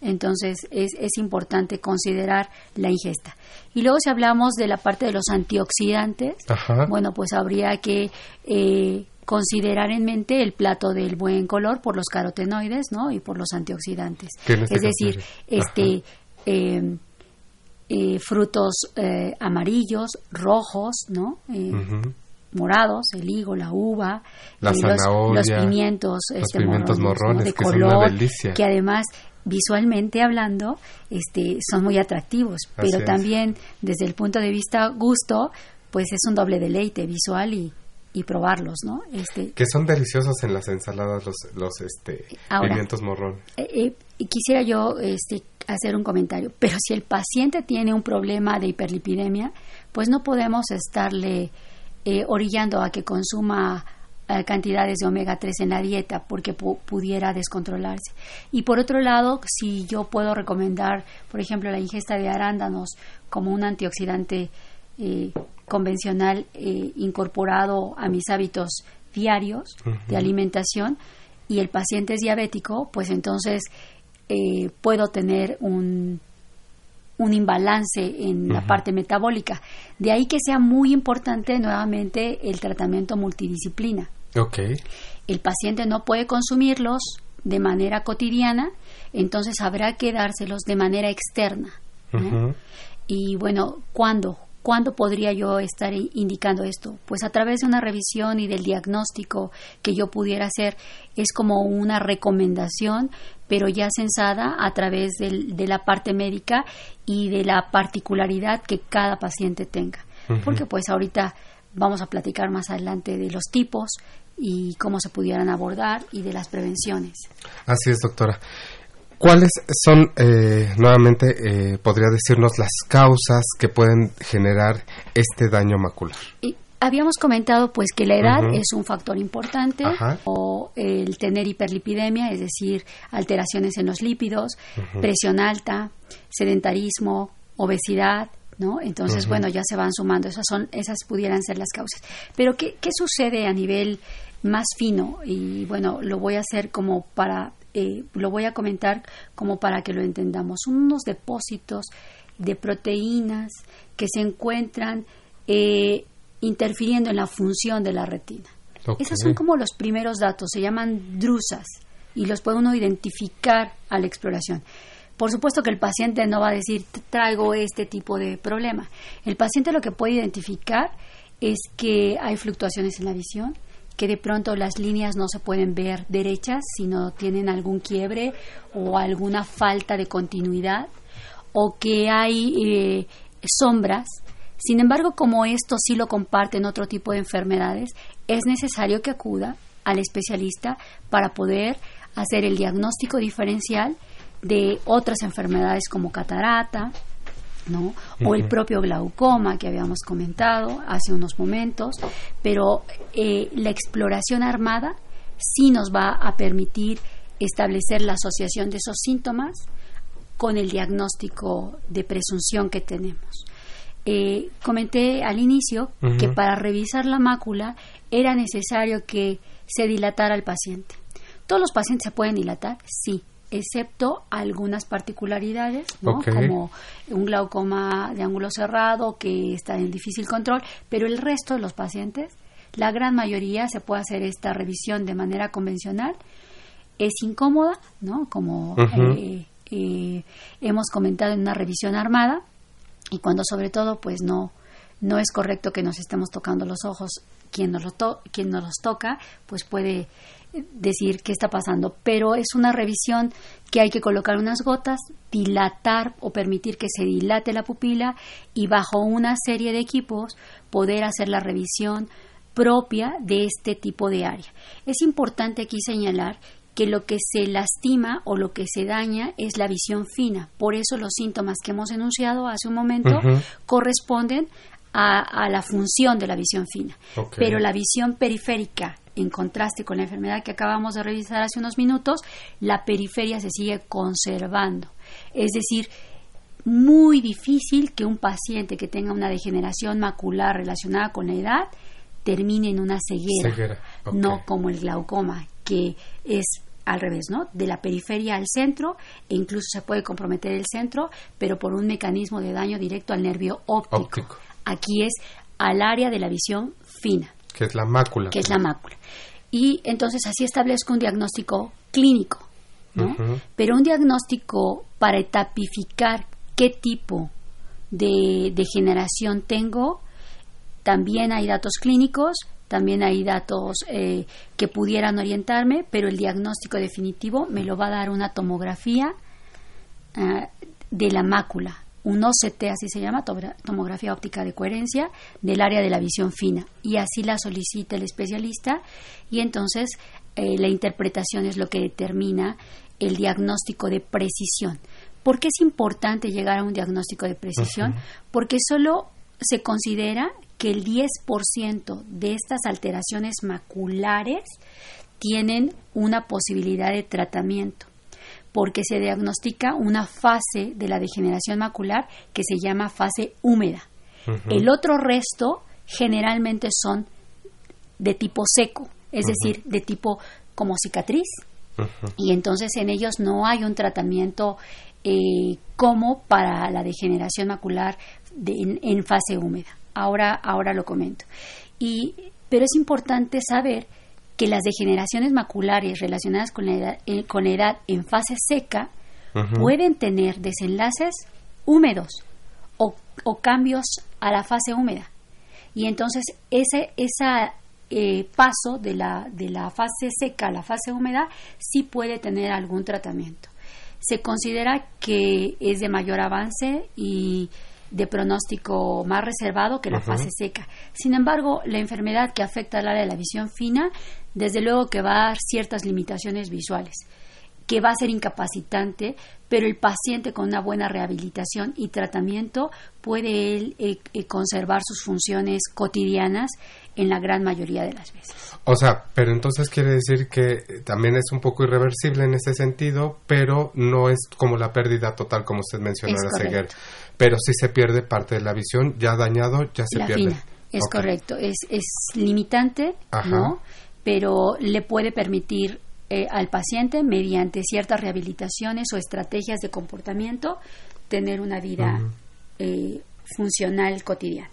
Entonces, es, es importante considerar la ingesta. Y luego, si hablamos de la parte de los antioxidantes, bueno, pues habría que eh, considerar en mente el plato del buen color por los carotenoides, ¿no? Y por los antioxidantes. Es decir, este eh, eh, frutos eh, amarillos, rojos, ¿no? Morados, el higo, la uva, la los, pimientos, los este, pimientos morrones, de color, que además visualmente hablando, este, son muy atractivos, pero también desde el punto de vista gusto, pues es un doble deleite visual y, y probarlos, ¿no? Este, que son deliciosos en las ensaladas los, los este, pimientos morrón. Eh, eh, quisiera yo este, hacer un comentario, pero si el paciente tiene un problema de hiperlipidemia, pues no podemos estarle eh, orillando a que consuma cantidades de omega 3 en la dieta porque pudiera descontrolarse. Y por otro lado, si yo puedo recomendar, por ejemplo, la ingesta de arándanos como un antioxidante convencional eh, incorporado a mis hábitos diarios de alimentación y el paciente es diabético, pues entonces eh, puedo tener un, un imbalance en la parte metabólica. De ahí que sea muy importante nuevamente el tratamiento multidisciplina. Okay. El paciente no puede consumirlos de manera cotidiana, entonces habrá que dárselos de manera externa. Y bueno, ¿cuándo? ¿Cuándo podría yo estar indicando esto? Pues a través de una revisión y del diagnóstico que yo pudiera hacer es como una recomendación, pero ya censada a través de la parte médica y de la particularidad que cada paciente tenga. Porque pues ahorita vamos a platicar más adelante de los tipos y cómo se pudieran abordar y de las prevenciones. Así es, doctora. ¿Cuáles son, eh, nuevamente, eh, podría decirnos las causas que pueden generar este daño macular? Y habíamos comentado pues que la edad es un factor importante o el tener hiperlipidemia, es decir, alteraciones en los lípidos, presión alta, sedentarismo, obesidad, ¿no? Entonces, bueno, ya se van sumando, esas son esas pudieran ser las causas. Pero ¿qué, qué sucede a nivel más fino? Y bueno, lo voy a hacer como para eh, lo voy a comentar como para que lo entendamos. Son unos depósitos de proteínas que se encuentran eh, interfiriendo en la función de la retina. Esos son como los primeros datos, se llaman drusas y los puede uno identificar a la exploración. Por supuesto que el paciente no va a decir traigo este tipo de problema. El paciente lo que puede identificar es que hay fluctuaciones en la visión, que de pronto las líneas no se pueden ver derechas, sino tienen algún quiebre o alguna falta de continuidad, o que hay eh, sombras. Sin embargo, como esto sí lo comparten otro tipo de enfermedades, es necesario que acuda al especialista para poder hacer el diagnóstico diferencial de otras enfermedades como catarata, ¿no? O el propio glaucoma que habíamos comentado hace unos momentos, pero eh, la exploración armada sí nos va a permitir establecer la asociación de esos síntomas con el diagnóstico de presunción que tenemos. Eh, comenté al inicio que para revisar la mácula era necesario que se dilatara al paciente. ¿Todos los pacientes se pueden dilatar? Sí, excepto algunas particularidades, como un glaucoma de ángulo cerrado que está en difícil control, pero el resto de los pacientes, la gran mayoría se puede hacer esta revisión de manera convencional. Es incómoda, ¿no? Como eh, eh, hemos comentado en una revisión armada, y cuando sobre todo, pues no, no es correcto que nos estemos tocando los ojos. Quien nos, lo quien nos los toca, pues puede decir qué está pasando, pero es una revisión que hay que colocar unas gotas, dilatar o permitir que se dilate la pupila y bajo una serie de equipos poder hacer la revisión propia de este tipo de área. Es importante aquí señalar que lo que se lastima o lo que se daña es la visión fina. Por eso los síntomas que hemos enunciado hace un momento corresponden a, la función de la visión fina. Pero la visión periférica en contraste con la enfermedad que acabamos de revisar hace unos minutos, la periferia se sigue conservando. Es decir, muy difícil que un paciente que tenga una degeneración macular relacionada con la edad termine en una ceguera, no como el glaucoma, que es al revés, ¿no? De la periferia al centro, e incluso se puede comprometer el centro, pero por un mecanismo de daño directo al nervio óptico. Aquí es al área de la visión fina. Que es la mácula. Que es la mácula. Y entonces así establezco un diagnóstico clínico, ¿no? Pero un diagnóstico para etapificar qué tipo de degeneración tengo, también hay datos clínicos, también hay datos eh, que pudieran orientarme, pero el diagnóstico definitivo me lo va a dar una tomografía ah, de la mácula, un OCT, así se llama, tomografía óptica de coherencia, del área de la visión fina. Y así la solicita el especialista y entonces eh, la interpretación es lo que determina el diagnóstico de precisión. ¿Por qué es importante llegar a un diagnóstico de precisión? Porque solo se considera que el 10% de estas alteraciones maculares tienen una posibilidad de tratamiento porque se diagnostica una fase de la degeneración macular que se llama fase húmeda. El otro resto generalmente son de tipo seco, es decir, de tipo como cicatriz. Y entonces en ellos no hay un tratamiento eh, como para la degeneración macular en, fase húmeda. Ahora, ahora lo comento. Y, pero es importante saber que las degeneraciones maculares relacionadas con la edad, eh, con edad en fase seca pueden tener desenlaces húmedos o, cambios a la fase húmeda. Y entonces ese esa, eh, paso de la, de la fase seca a la fase húmeda sí puede tener algún tratamiento. Se considera que es de mayor avance y de pronóstico más reservado que la fase seca. Sin embargo, la enfermedad que afecta al área de la visión fina, desde luego que va a dar ciertas limitaciones visuales, que va a ser incapacitante, pero el paciente con una buena rehabilitación y tratamiento puede él eh, eh, conservar sus funciones cotidianas en la gran mayoría de las veces. O sea, pero entonces quiere decir que también es un poco irreversible en ese sentido, pero no es como la pérdida total, como usted mencionó, la ceguera. Pero si se pierde parte de la visión, ya dañado, ya se pierde. Es correcto, es, es limitante, ¿no? Pero le puede permitir eh, al paciente, mediante ciertas rehabilitaciones o estrategias de comportamiento, tener una vida eh, funcional cotidiana.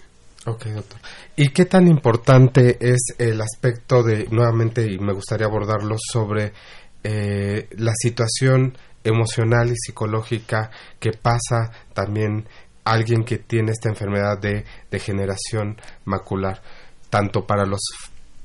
Ok, doctor. ¿Y qué tan importante es el aspecto de, nuevamente, y me gustaría abordarlo, sobre eh, la situación emocional y psicológica que pasa también alguien que tiene esta enfermedad de degeneración macular, tanto para los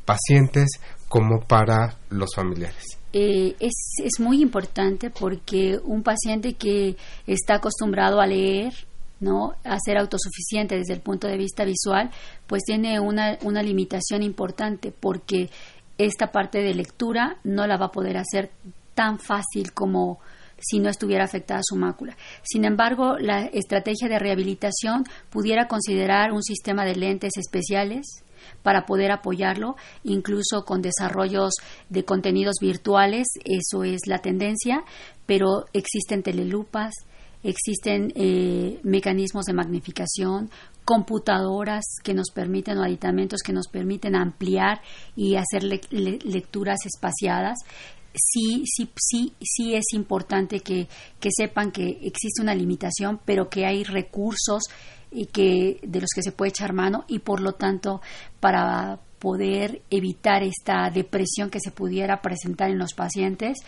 pacientes como para los familiares? Eh, es, es muy importante porque un paciente que está acostumbrado a leer, ¿no? A ser autosuficiente desde el punto de vista visual, pues tiene una, una limitación importante porque esta parte de lectura no la va a poder hacer tan fácil como si no estuviera afectada su mácula. Sin embargo, la estrategia de rehabilitación pudiera considerar un sistema de lentes especiales para poder apoyarlo, incluso con desarrollos de contenidos virtuales, eso es la tendencia, pero existen telelupas, existen eh, mecanismos de magnificación, computadoras que nos permiten o aditamentos que nos permiten ampliar y hacer lecturas espaciadas sí, sí, sí, sí es importante que, sepan que existe una limitación, pero que hay recursos y que, de los que se puede echar mano y por lo tanto para poder evitar esta depresión que se pudiera presentar en los pacientes,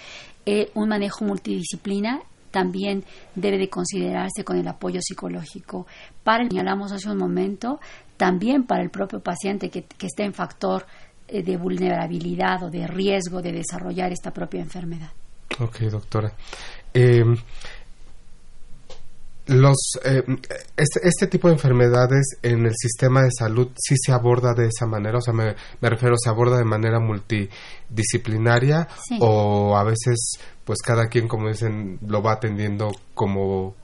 eh, un manejo multidisciplina también debe de considerarse con el apoyo psicológico. Para, señalamos hace un momento, también para el propio paciente que, que esté en factor de vulnerabilidad o de riesgo de desarrollar esta propia enfermedad. Ok, doctora. Em, los eh, este, este, tipo de enfermedades en el sistema de salud sí se aborda de esa manera, o sea, me, refiero, se aborda de manera multidisciplinaria o a veces, pues cada quien, como dicen, lo va atendiendo como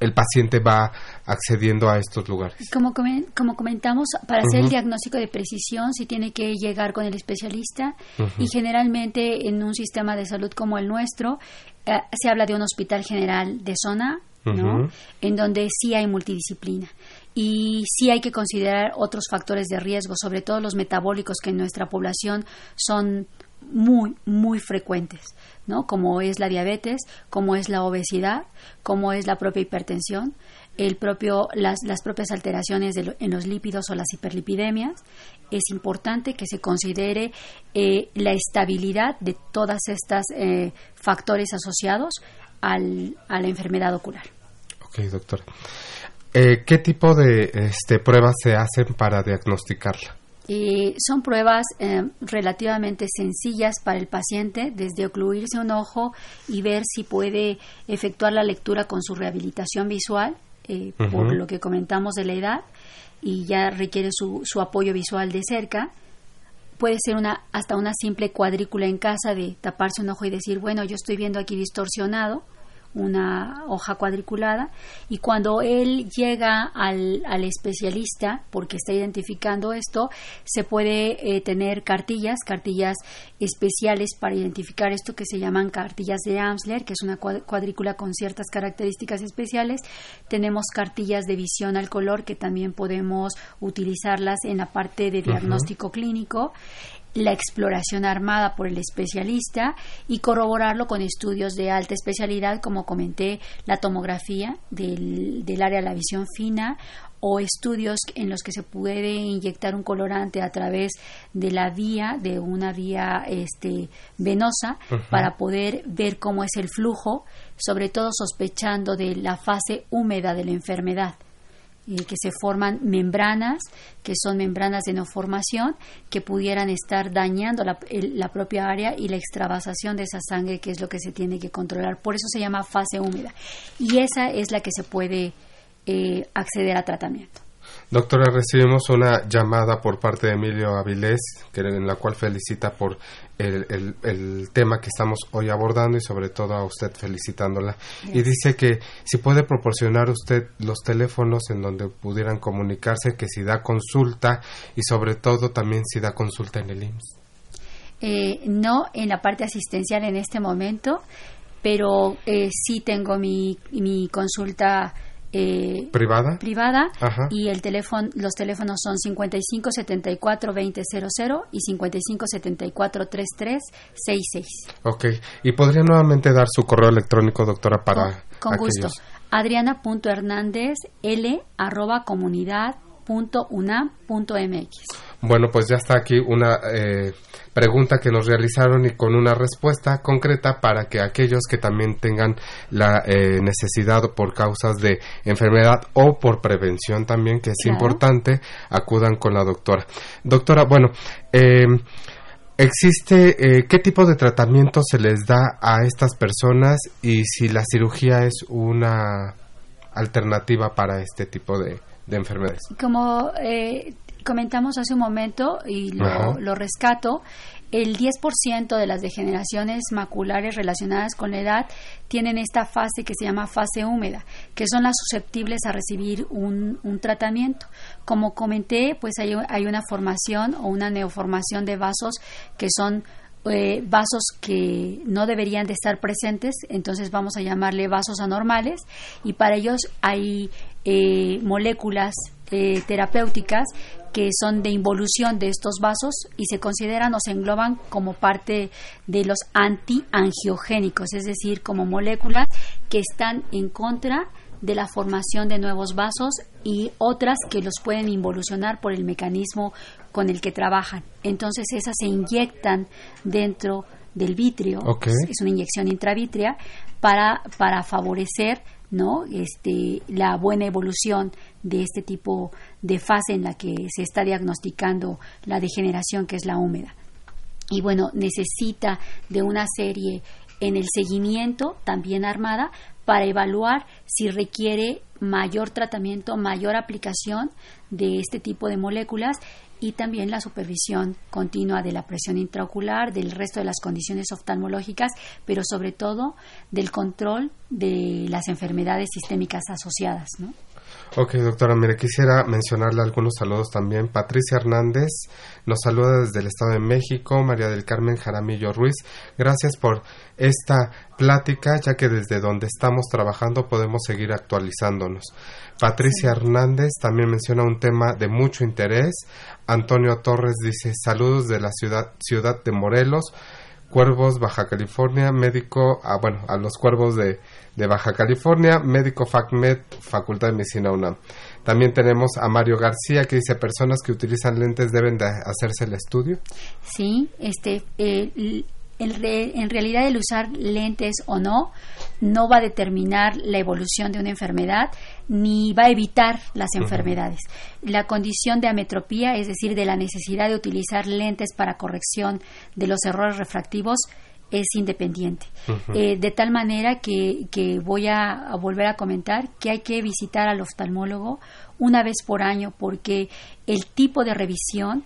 el paciente va accediendo a estos lugares. Como, como comentamos, para hacer el diagnóstico de precisión se tiene que llegar con el especialista. Y generalmente en un sistema de salud como el nuestro eh, se habla de un hospital general de zona, ¿no? En donde sí hay multidisciplina. Y sí hay que considerar otros factores de riesgo, sobre todo los metabólicos que en nuestra población son muy, muy frecuentes, ¿no? Como es la diabetes, como es la obesidad, como es la propia hipertensión, el propio, las, las propias alteraciones en los lípidos o las hiperlipidemias. Es importante que se considere eh, la estabilidad de todas estas eh, factores asociados al, a la enfermedad ocular. Ok, doctor. Eh, ¿Qué tipo de este, pruebas se hacen para diagnosticarla? Son pruebas eh, relativamente sencillas para el paciente, desde ocluirse un ojo y ver si puede efectuar la lectura con su rehabilitación visual, eh, por lo que comentamos de la edad, y ya requiere su, su apoyo visual de cerca. Puede ser una, hasta una simple cuadrícula en casa de taparse un ojo y decir, bueno, yo estoy viendo aquí distorsionado, una hoja cuadriculada y cuando él llega al, al especialista porque está identificando esto se puede eh, tener cartillas cartillas especiales para identificar esto que se llaman cartillas de Amsler que es una cuadrícula con ciertas características especiales. Tenemos cartillas de visión al color que también podemos utilizarlas en la parte de diagnóstico clínico la exploración armada por el especialista y corroborarlo con estudios de alta especialidad, como comenté, la tomografía del, área de la visión fina o estudios en los que se puede inyectar un colorante a través de la vía, de una vía este, venosa, para poder ver cómo es el flujo, sobre todo sospechando de la fase húmeda de la enfermedad que se forman membranas, que son membranas de no formación, que pudieran estar dañando la, propia área y la extravasación de esa sangre, que es lo que se tiene que controlar. Por eso se llama fase húmeda. Y esa es la que se puede eh, acceder a tratamiento. Doctora, recibimos una llamada por parte de Emilio Avilés, que, en la cual felicita por el, el, tema que estamos hoy abordando y sobre todo a usted felicitándola. Y dice que si puede proporcionar usted los teléfonos en donde pudieran comunicarse, que si da consulta y sobre todo también si da consulta en el IMSS. Eh, no en la parte asistencial en este momento, pero eh, sí tengo mi, mi consulta eh, privada privada y el teléfono los teléfonos son 55 74 20 00 y 55 74 33 66 Ok, y podría nuevamente dar su correo electrónico doctora para con, con gusto. Adriana.hernández l arroba comunidad .unam.mx. Bueno, pues ya está aquí una eh, pregunta que nos realizaron y con una respuesta concreta para que aquellos que también tengan la eh, necesidad por causas de enfermedad o por prevención también, que es importante, acudan con la doctora. Doctora, bueno, eh, ¿existe qué tipo de tratamiento se les da a estas personas y si la cirugía es una alternativa para este tipo de, enfermedades. Como eh, comentamos hace un momento y lo, lo rescato, el 10% de las degeneraciones maculares relacionadas con la edad tienen esta fase que se llama fase húmeda, que son las susceptibles a recibir un, tratamiento. Como comenté, pues hay, hay, una formación o una neoformación de vasos que son eh, vasos que no deberían de estar presentes, entonces vamos a llamarle vasos anormales, y para ellos hay eh, moléculas eh, terapéuticas que son de involución de estos vasos y se consideran o se engloban como parte de los antiangiogénicos, es decir, como moléculas que están en contra de la formación de nuevos vasos y otras que los pueden involucionar por el mecanismo con el que trabajan. Entonces esas se inyectan dentro del vitrio, es una inyección intravítrea para, para favorecer ¿no? Este, la buena evolución de este tipo de fase en la que se está diagnosticando la degeneración que es la húmeda. Y bueno, necesita de una serie en el seguimiento, también armada, para evaluar si requiere mayor tratamiento, mayor aplicación de este tipo de moléculas y también la supervisión continua de la presión intraocular, del resto de las condiciones oftalmológicas, pero sobre todo del control de las enfermedades sistémicas asociadas. ¿no? Ok, doctora, mire, quisiera mencionarle algunos saludos también. Patricia Hernández nos saluda desde el Estado de México, María del Carmen Jaramillo Ruiz. Gracias por esta plática, ya que desde donde estamos trabajando podemos seguir actualizándonos. Patricia Hernández también menciona un tema de mucho interés. Antonio Torres dice saludos de la ciudad, ciudad de Morelos. Cuervos, Baja California, médico, ah, bueno, a los cuervos de, de Baja California, médico FACMED, Facultad de Medicina UNAM. También tenemos a Mario García que dice personas que utilizan lentes deben de hacerse el estudio. Sí, este, eh, en, realidad el usar lentes o no no va a determinar la evolución de una enfermedad ni va a evitar las enfermedades. La condición de ametropía, es decir, de la necesidad de utilizar lentes para corrección de los errores refractivos, es independiente. Eh, de tal manera que, que voy a, volver a comentar que hay que visitar al oftalmólogo una vez por año porque el tipo de revisión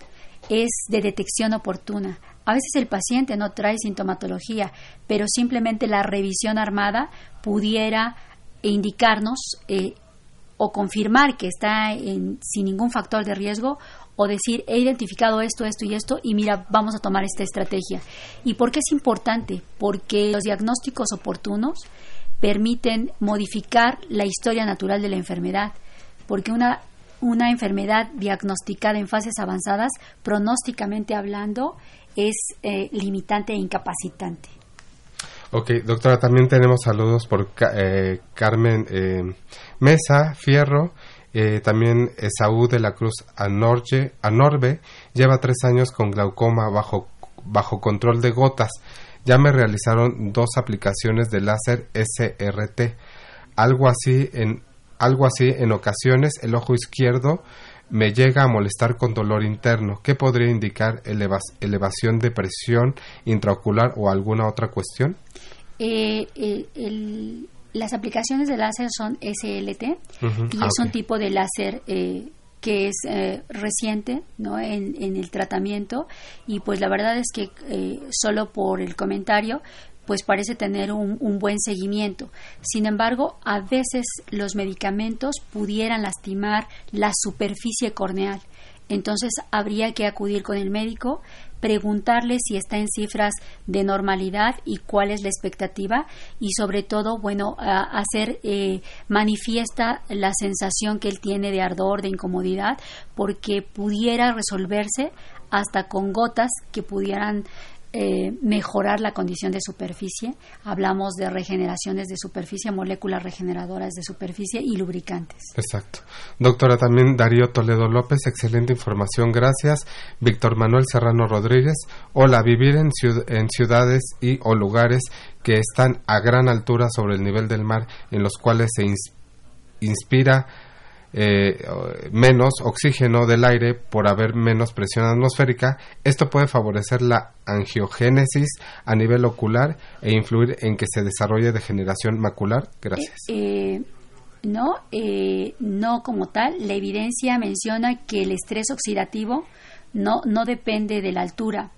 es de detección oportuna. A veces el paciente no trae sintomatología, pero simplemente la revisión armada pudiera indicarnos eh, o confirmar que está sin ningún factor de riesgo o decir he identificado esto, esto y esto y mira, vamos a tomar esta estrategia. ¿Y por qué es importante? Porque los diagnósticos oportunos permiten modificar la historia natural de la enfermedad, porque una, una enfermedad diagnosticada en fases avanzadas, pronósticamente hablando, es eh, limitante e incapacitante. Ok, doctora, también tenemos saludos por eh, Carmen eh, Mesa Fierro, eh, también Esaú de la Cruz Anorge, Anorbe lleva tres años con glaucoma bajo, bajo control de gotas. Ya me realizaron dos aplicaciones de láser SRT. Algo así en, algo así en ocasiones el ojo izquierdo me llega a molestar con dolor interno. ¿Qué podría indicar elevación de presión intraocular o alguna otra cuestión? Eh, el las aplicaciones de láser son SLT y es ah, un tipo de láser eh, que es eh, reciente ¿no? En, el tratamiento y pues la verdad es que eh, solo por el comentario pues parece tener un, un, buen seguimiento. Sin embargo, a veces los medicamentos pudieran lastimar la superficie corneal. Entonces habría que acudir con el médico preguntarle si está en cifras de normalidad y cuál es la expectativa y sobre todo, bueno, hacer eh, manifiesta la sensación que él tiene de ardor, de incomodidad, porque pudiera resolverse hasta con gotas que pudieran eh, mejorar la condición de superficie. Hablamos de regeneraciones de superficie, moléculas regeneradoras de superficie y lubricantes. Exacto. Doctora, también Darío Toledo López, excelente información, gracias. Víctor Manuel Serrano Rodríguez, hola, vivir en, en ciudades y o lugares que están a gran altura sobre el nivel del mar, en los cuales se inspira eh, menos oxígeno del aire por haber menos presión atmosférica, esto puede favorecer la angiogénesis a nivel ocular e influir en que se desarrolle degeneración macular. Gracias. Eh, eh, No, eh, no como tal. La evidencia menciona que el estrés oxidativo no, no depende de la altura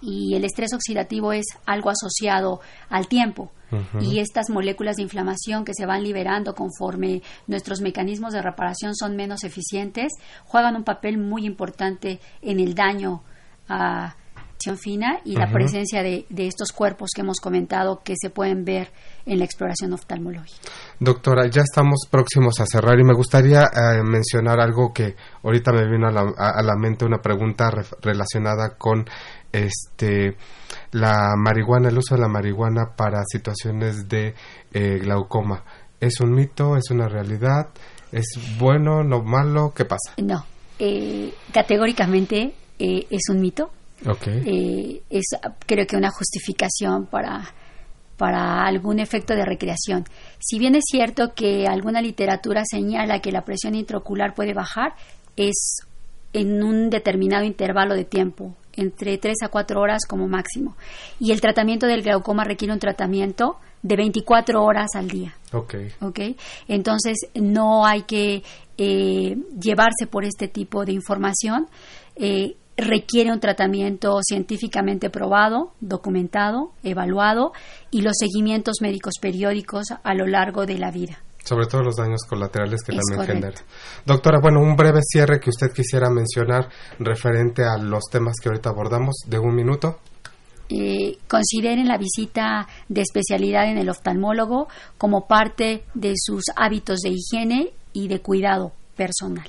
y el estrés oxidativo es algo asociado al tiempo. Y estas moléculas de inflamación que se van liberando conforme nuestros mecanismos de reparación son menos eficientes, juegan un papel muy importante en el daño a fina y la presencia de, estos cuerpos que hemos comentado que se pueden ver en la exploración oftalmológica. Doctora, ya estamos próximos a cerrar y me gustaría eh, mencionar algo que ahorita me vino a la, a la mente, una pregunta relacionada con este la marihuana, el uso de la marihuana para situaciones de eh, glaucoma. ¿Es un mito? ¿Es una realidad? ¿Es bueno? ¿No malo? ¿Qué pasa? No, eh, categóricamente eh, es un mito. Okay. es creo que una justificación para para algún efecto de recreación. Si bien es cierto que alguna literatura señala que la presión intraocular puede bajar, es en un determinado intervalo de tiempo, entre 3 a 4 horas como máximo. Y el tratamiento del glaucoma requiere un tratamiento de 24 horas al día. Ok. okay? Entonces, no hay que eh, llevarse por este tipo de información. Eh, requiere un tratamiento científicamente probado, documentado, evaluado y los seguimientos médicos periódicos a lo largo de la vida. Sobre todo los daños colaterales que también genera. Doctora, bueno, un breve cierre que usted quisiera mencionar referente a los temas que ahorita abordamos de un minuto. Eh, consideren la visita de especialidad en el oftalmólogo como parte de sus hábitos de higiene y de cuidado personal.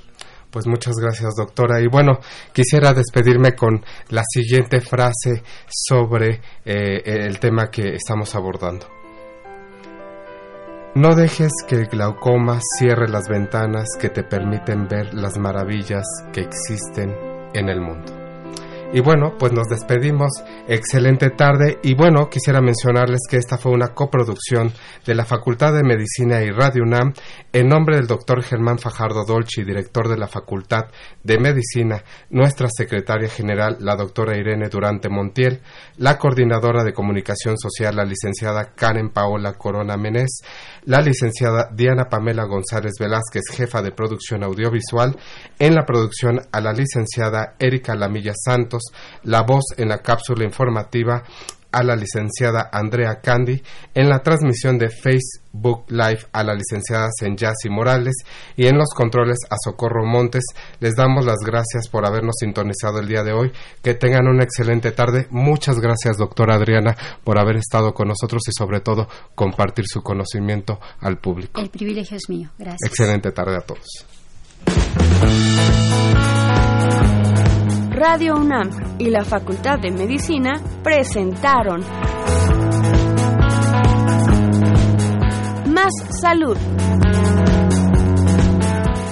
Pues muchas gracias, doctora. Y bueno, quisiera despedirme con la siguiente frase sobre eh, el tema que estamos abordando. No dejes que el glaucoma cierre las ventanas que te permiten ver las maravillas que existen en el mundo. Y bueno, pues nos despedimos. Excelente tarde. Y bueno, quisiera mencionarles que esta fue una coproducción de la Facultad de Medicina y Radio UNAM en nombre del doctor Germán Fajardo Dolci, director de la Facultad de Medicina, nuestra secretaria general, la doctora Irene Durante Montiel, la coordinadora de comunicación social, la licenciada Karen Paola Corona Menés, la licenciada Diana Pamela González Velázquez, jefa de producción audiovisual, en la producción a la licenciada Erika Lamilla Santos, la voz en la cápsula informativa a la licenciada Andrea Candy, en la transmisión de Facebook Live a la licenciada Senyasi Morales y en los controles a Socorro Montes. Les damos las gracias por habernos sintonizado el día de hoy. Que tengan una excelente tarde. Muchas gracias, doctora Adriana, por haber estado con nosotros y sobre todo compartir su conocimiento al público. El privilegio es mío. Gracias. Excelente tarde a todos. Radio UNAM y la Facultad de Medicina presentaron Más Salud.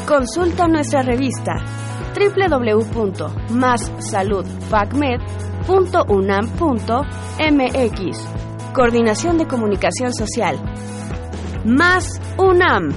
Consulta nuestra revista www.massaludfacmed.unam.mx. Coordinación de Comunicación Social. Más UNAM.